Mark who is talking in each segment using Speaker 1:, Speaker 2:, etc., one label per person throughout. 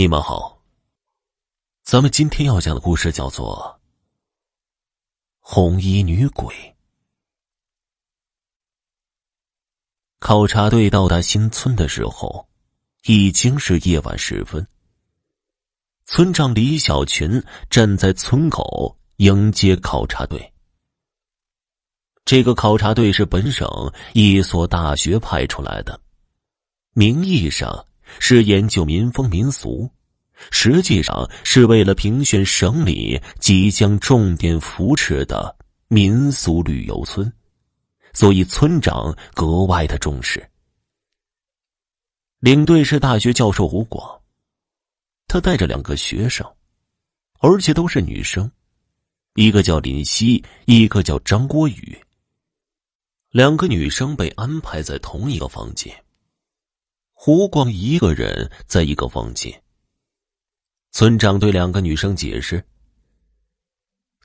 Speaker 1: 你们好，咱们今天要讲的故事叫做《红衣女鬼》。考察队到达新村的时候，已经是夜晚时分。村长李小群站在村口迎接考察队。这个考察队是本省一所大学派出来的，名义上。是研究民风民俗，实际上是为了评选省里即将重点扶持的民俗旅游村，所以村长格外的重视。领队是大学教授胡广，他带着两个学生，而且都是女生，一个叫林夕，一个叫张国宇。两个女生被安排在同一个房间。胡光一个人在一个房间。村长对两个女生解释：“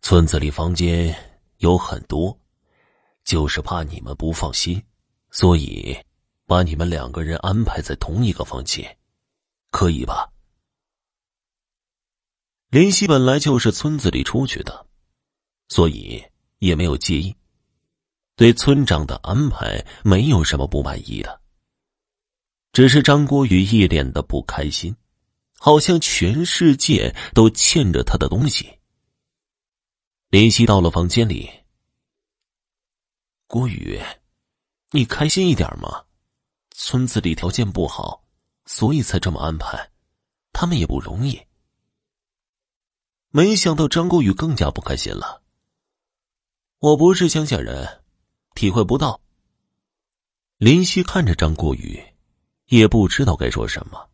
Speaker 1: 村子里房间有很多，就是怕你们不放心，所以把你们两个人安排在同一个房间，可以吧？”林夕本来就是村子里出去的，所以也没有介意，对村长的安排没有什么不满意的。只是张国宇一脸的不开心，好像全世界都欠着他的东西。林夕到了房间里，国宇，你开心一点嘛？村子里条件不好，所以才这么安排，他们也不容易。没想到张国宇更加不开心了。我不是乡下人，体会不到。林夕看着张国宇。也不知道该说什么，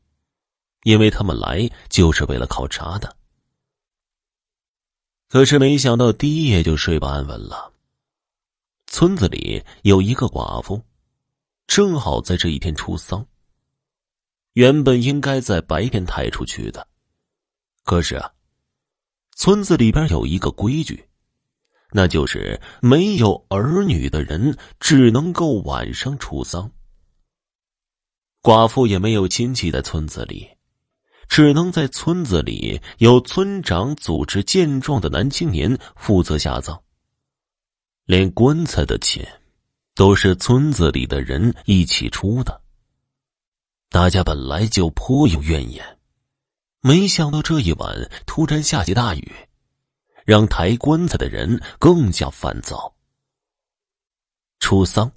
Speaker 1: 因为他们来就是为了考察的。可是没想到第一夜就睡不安稳了。村子里有一个寡妇，正好在这一天出丧。原本应该在白天抬出去的，可是啊，村子里边有一个规矩，那就是没有儿女的人只能够晚上出丧。寡妇也没有亲戚在村子里，只能在村子里由村长组织健壮的男青年负责下葬。连棺材的钱，都是村子里的人一起出的。大家本来就颇有怨言，没想到这一晚突然下起大雨，让抬棺材的人更加烦躁。出丧，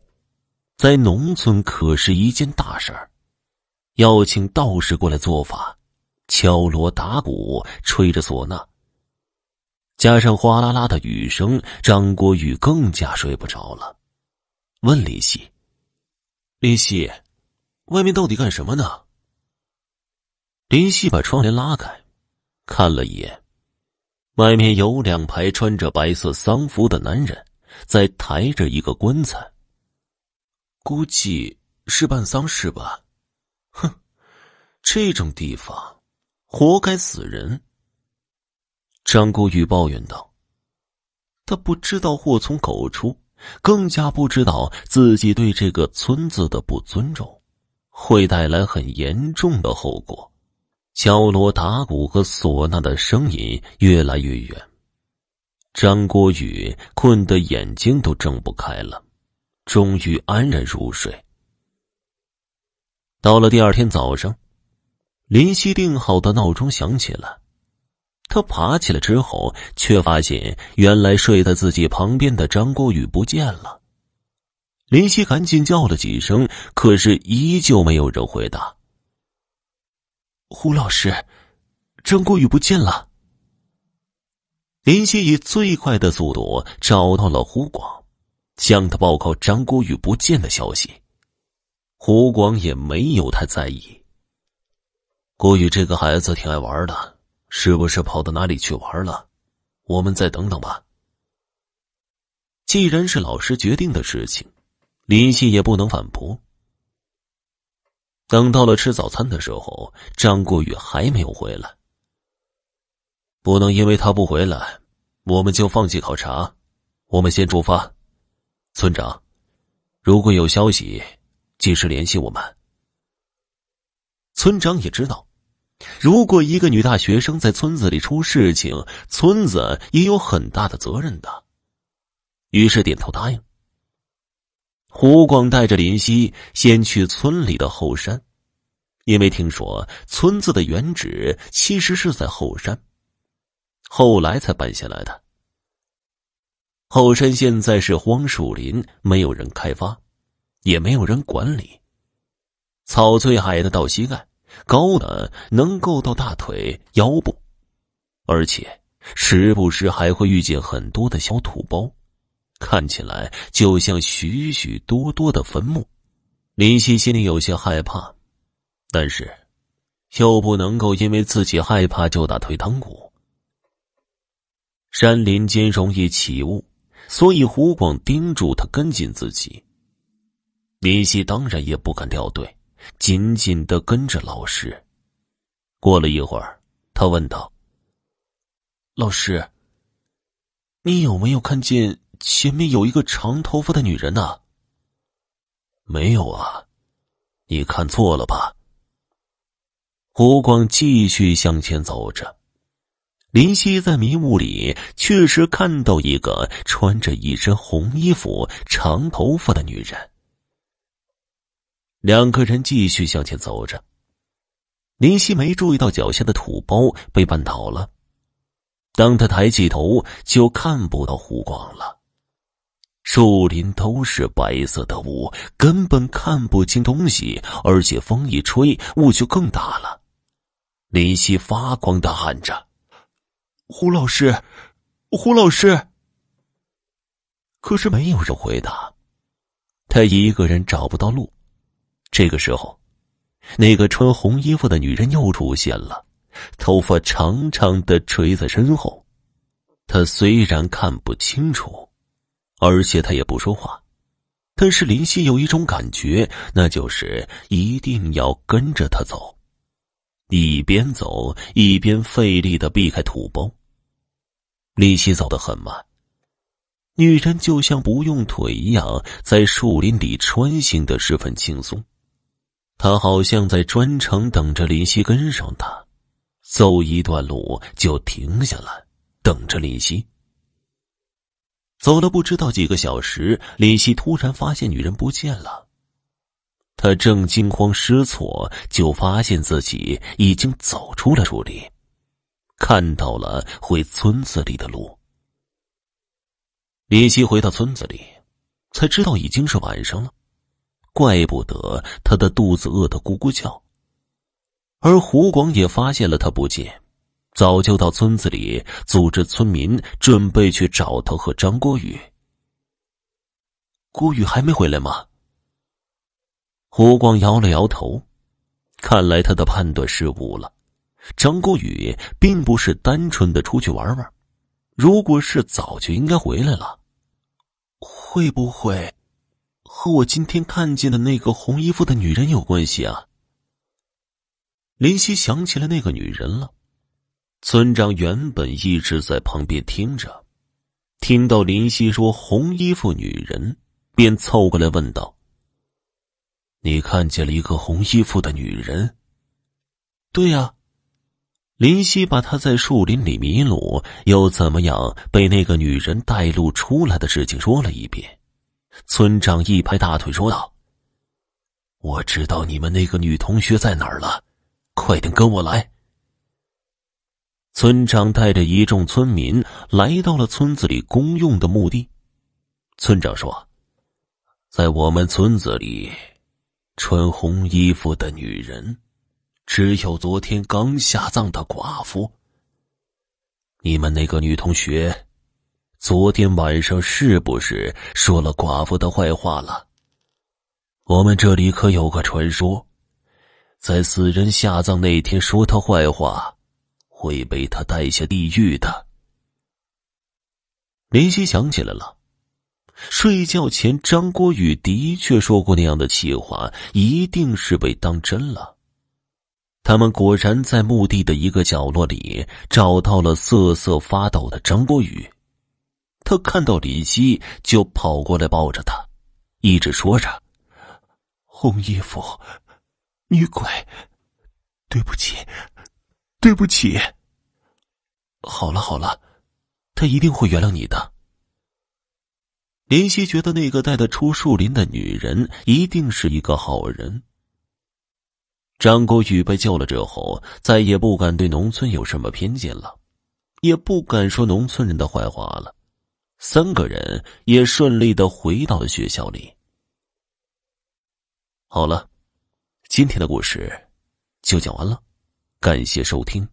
Speaker 1: 在农村可是一件大事儿。要请道士过来做法，敲锣打鼓，吹着唢呐，加上哗啦啦的雨声，张国宇更加睡不着了。问林夕：“林夕，外面到底干什么呢？”林夕把窗帘拉开，看了一眼，外面有两排穿着白色丧服的男人在抬着一个棺材，估计是办丧事吧。哼，这种地方，活该死人。张国宇抱怨道：“他不知道祸从口出，更加不知道自己对这个村子的不尊重，会带来很严重的后果。”敲锣打鼓和唢呐的声音越来越远，张国宇困得眼睛都睁不开了，终于安然入睡。到了第二天早上，林夕定好的闹钟响起了。他爬起来之后，却发现原来睡在自己旁边的张国宇不见了。林夕赶紧叫了几声，可是依旧没有人回答。胡老师，张国宇不见了。林夕以最快的速度找到了胡广，向他报告张国宇不见的消息。胡广也没有太在意。郭宇这个孩子挺爱玩的，是不是跑到哪里去玩了？我们再等等吧。既然是老师决定的事情，林夕也不能反驳。等到了吃早餐的时候，张国宇还没有回来。不能因为他不回来，我们就放弃考察。我们先出发。村长，如果有消息。及时联系我们。村长也知道，如果一个女大学生在村子里出事情，村子也有很大的责任的。于是点头答应。胡广带着林夕先去村里的后山，因为听说村子的原址其实是在后山，后来才搬下来的。后山现在是荒树林，没有人开发，也没有人管理。草最矮的到膝盖，高的能够到大腿腰部，而且时不时还会遇见很多的小土包。看起来就像许许多多的坟墓，林夕心里有些害怕，但是又不能够因为自己害怕就打退堂鼓。山林间容易起雾，所以胡广叮嘱他跟进自己。林夕当然也不敢掉队，紧紧的跟着老师。过了一会儿，他问道：“老师，你有没有看见？”前面有一个长头发的女人呢。没有啊，你看错了吧？胡光继续向前走着，林夕在迷雾里确实看到一个穿着一身红衣服、长头发的女人。两个人继续向前走着，林夕没注意到脚下的土包被绊倒了，当他抬起头，就看不到胡光了。树林都是白色的雾，根本看不清东西，而且风一吹，雾就更大了。林夕发光的喊着：“胡老师，胡老师！”可是没有人回答，他一个人找不到路。这个时候，那个穿红衣服的女人又出现了，头发长长的垂在身后。她虽然看不清楚。而且她也不说话，但是林夕有一种感觉，那就是一定要跟着他走，一边走一边费力的避开土包。林夕走得很慢，女人就像不用腿一样，在树林里穿行的十分轻松，他好像在专程等着林夕跟上他，走一段路就停下来等着林夕。走了不知道几个小时，林夕突然发现女人不见了。他正惊慌失措，就发现自己已经走出了树林，看到了回村子里的路。林夕回到村子里，才知道已经是晚上了，怪不得他的肚子饿得咕咕叫。而胡广也发现了他不见。早就到村子里组织村民准备去找他和张国宇。郭宇还没回来吗？胡广摇了摇头，看来他的判断失误了。张国宇并不是单纯的出去玩玩，如果是早就应该回来了。会不会和我今天看见的那个红衣服的女人有关系啊？林夕想起了那个女人了。村长原本一直在旁边听着，听到林夕说“红衣服女人”，便凑过来问道：“你看见了一个红衣服的女人？”“对呀。”林夕把他在树林里迷路，又怎么样被那个女人带路出来的事情说了一遍。村长一拍大腿说道：“我知道你们那个女同学在哪儿了，快点跟我来。”村长带着一众村民来到了村子里公用的墓地。村长说：“在我们村子里，穿红衣服的女人，只有昨天刚下葬的寡妇。你们那个女同学，昨天晚上是不是说了寡妇的坏话了？我们这里可有个传说，在死人下葬那天说她坏话。”会被他带下地狱的。林夕想起来了，睡觉前张国宇的确说过那样的气话，一定是被当真了。他们果然在墓地的一个角落里找到了瑟瑟发抖的张国宇，他看到林夕就跑过来抱着他，一直说着：“红衣服，女鬼，对不起。”
Speaker 2: 对不起。
Speaker 1: 好了好了，他一定会原谅你的。林夕觉得那个带他出树林的女人一定是一个好人。张国宇被救了之后，再也不敢对农村有什么偏见了，也不敢说农村人的坏话了。三个人也顺利的回到了学校里。好了，今天的故事就讲完了，感谢收听。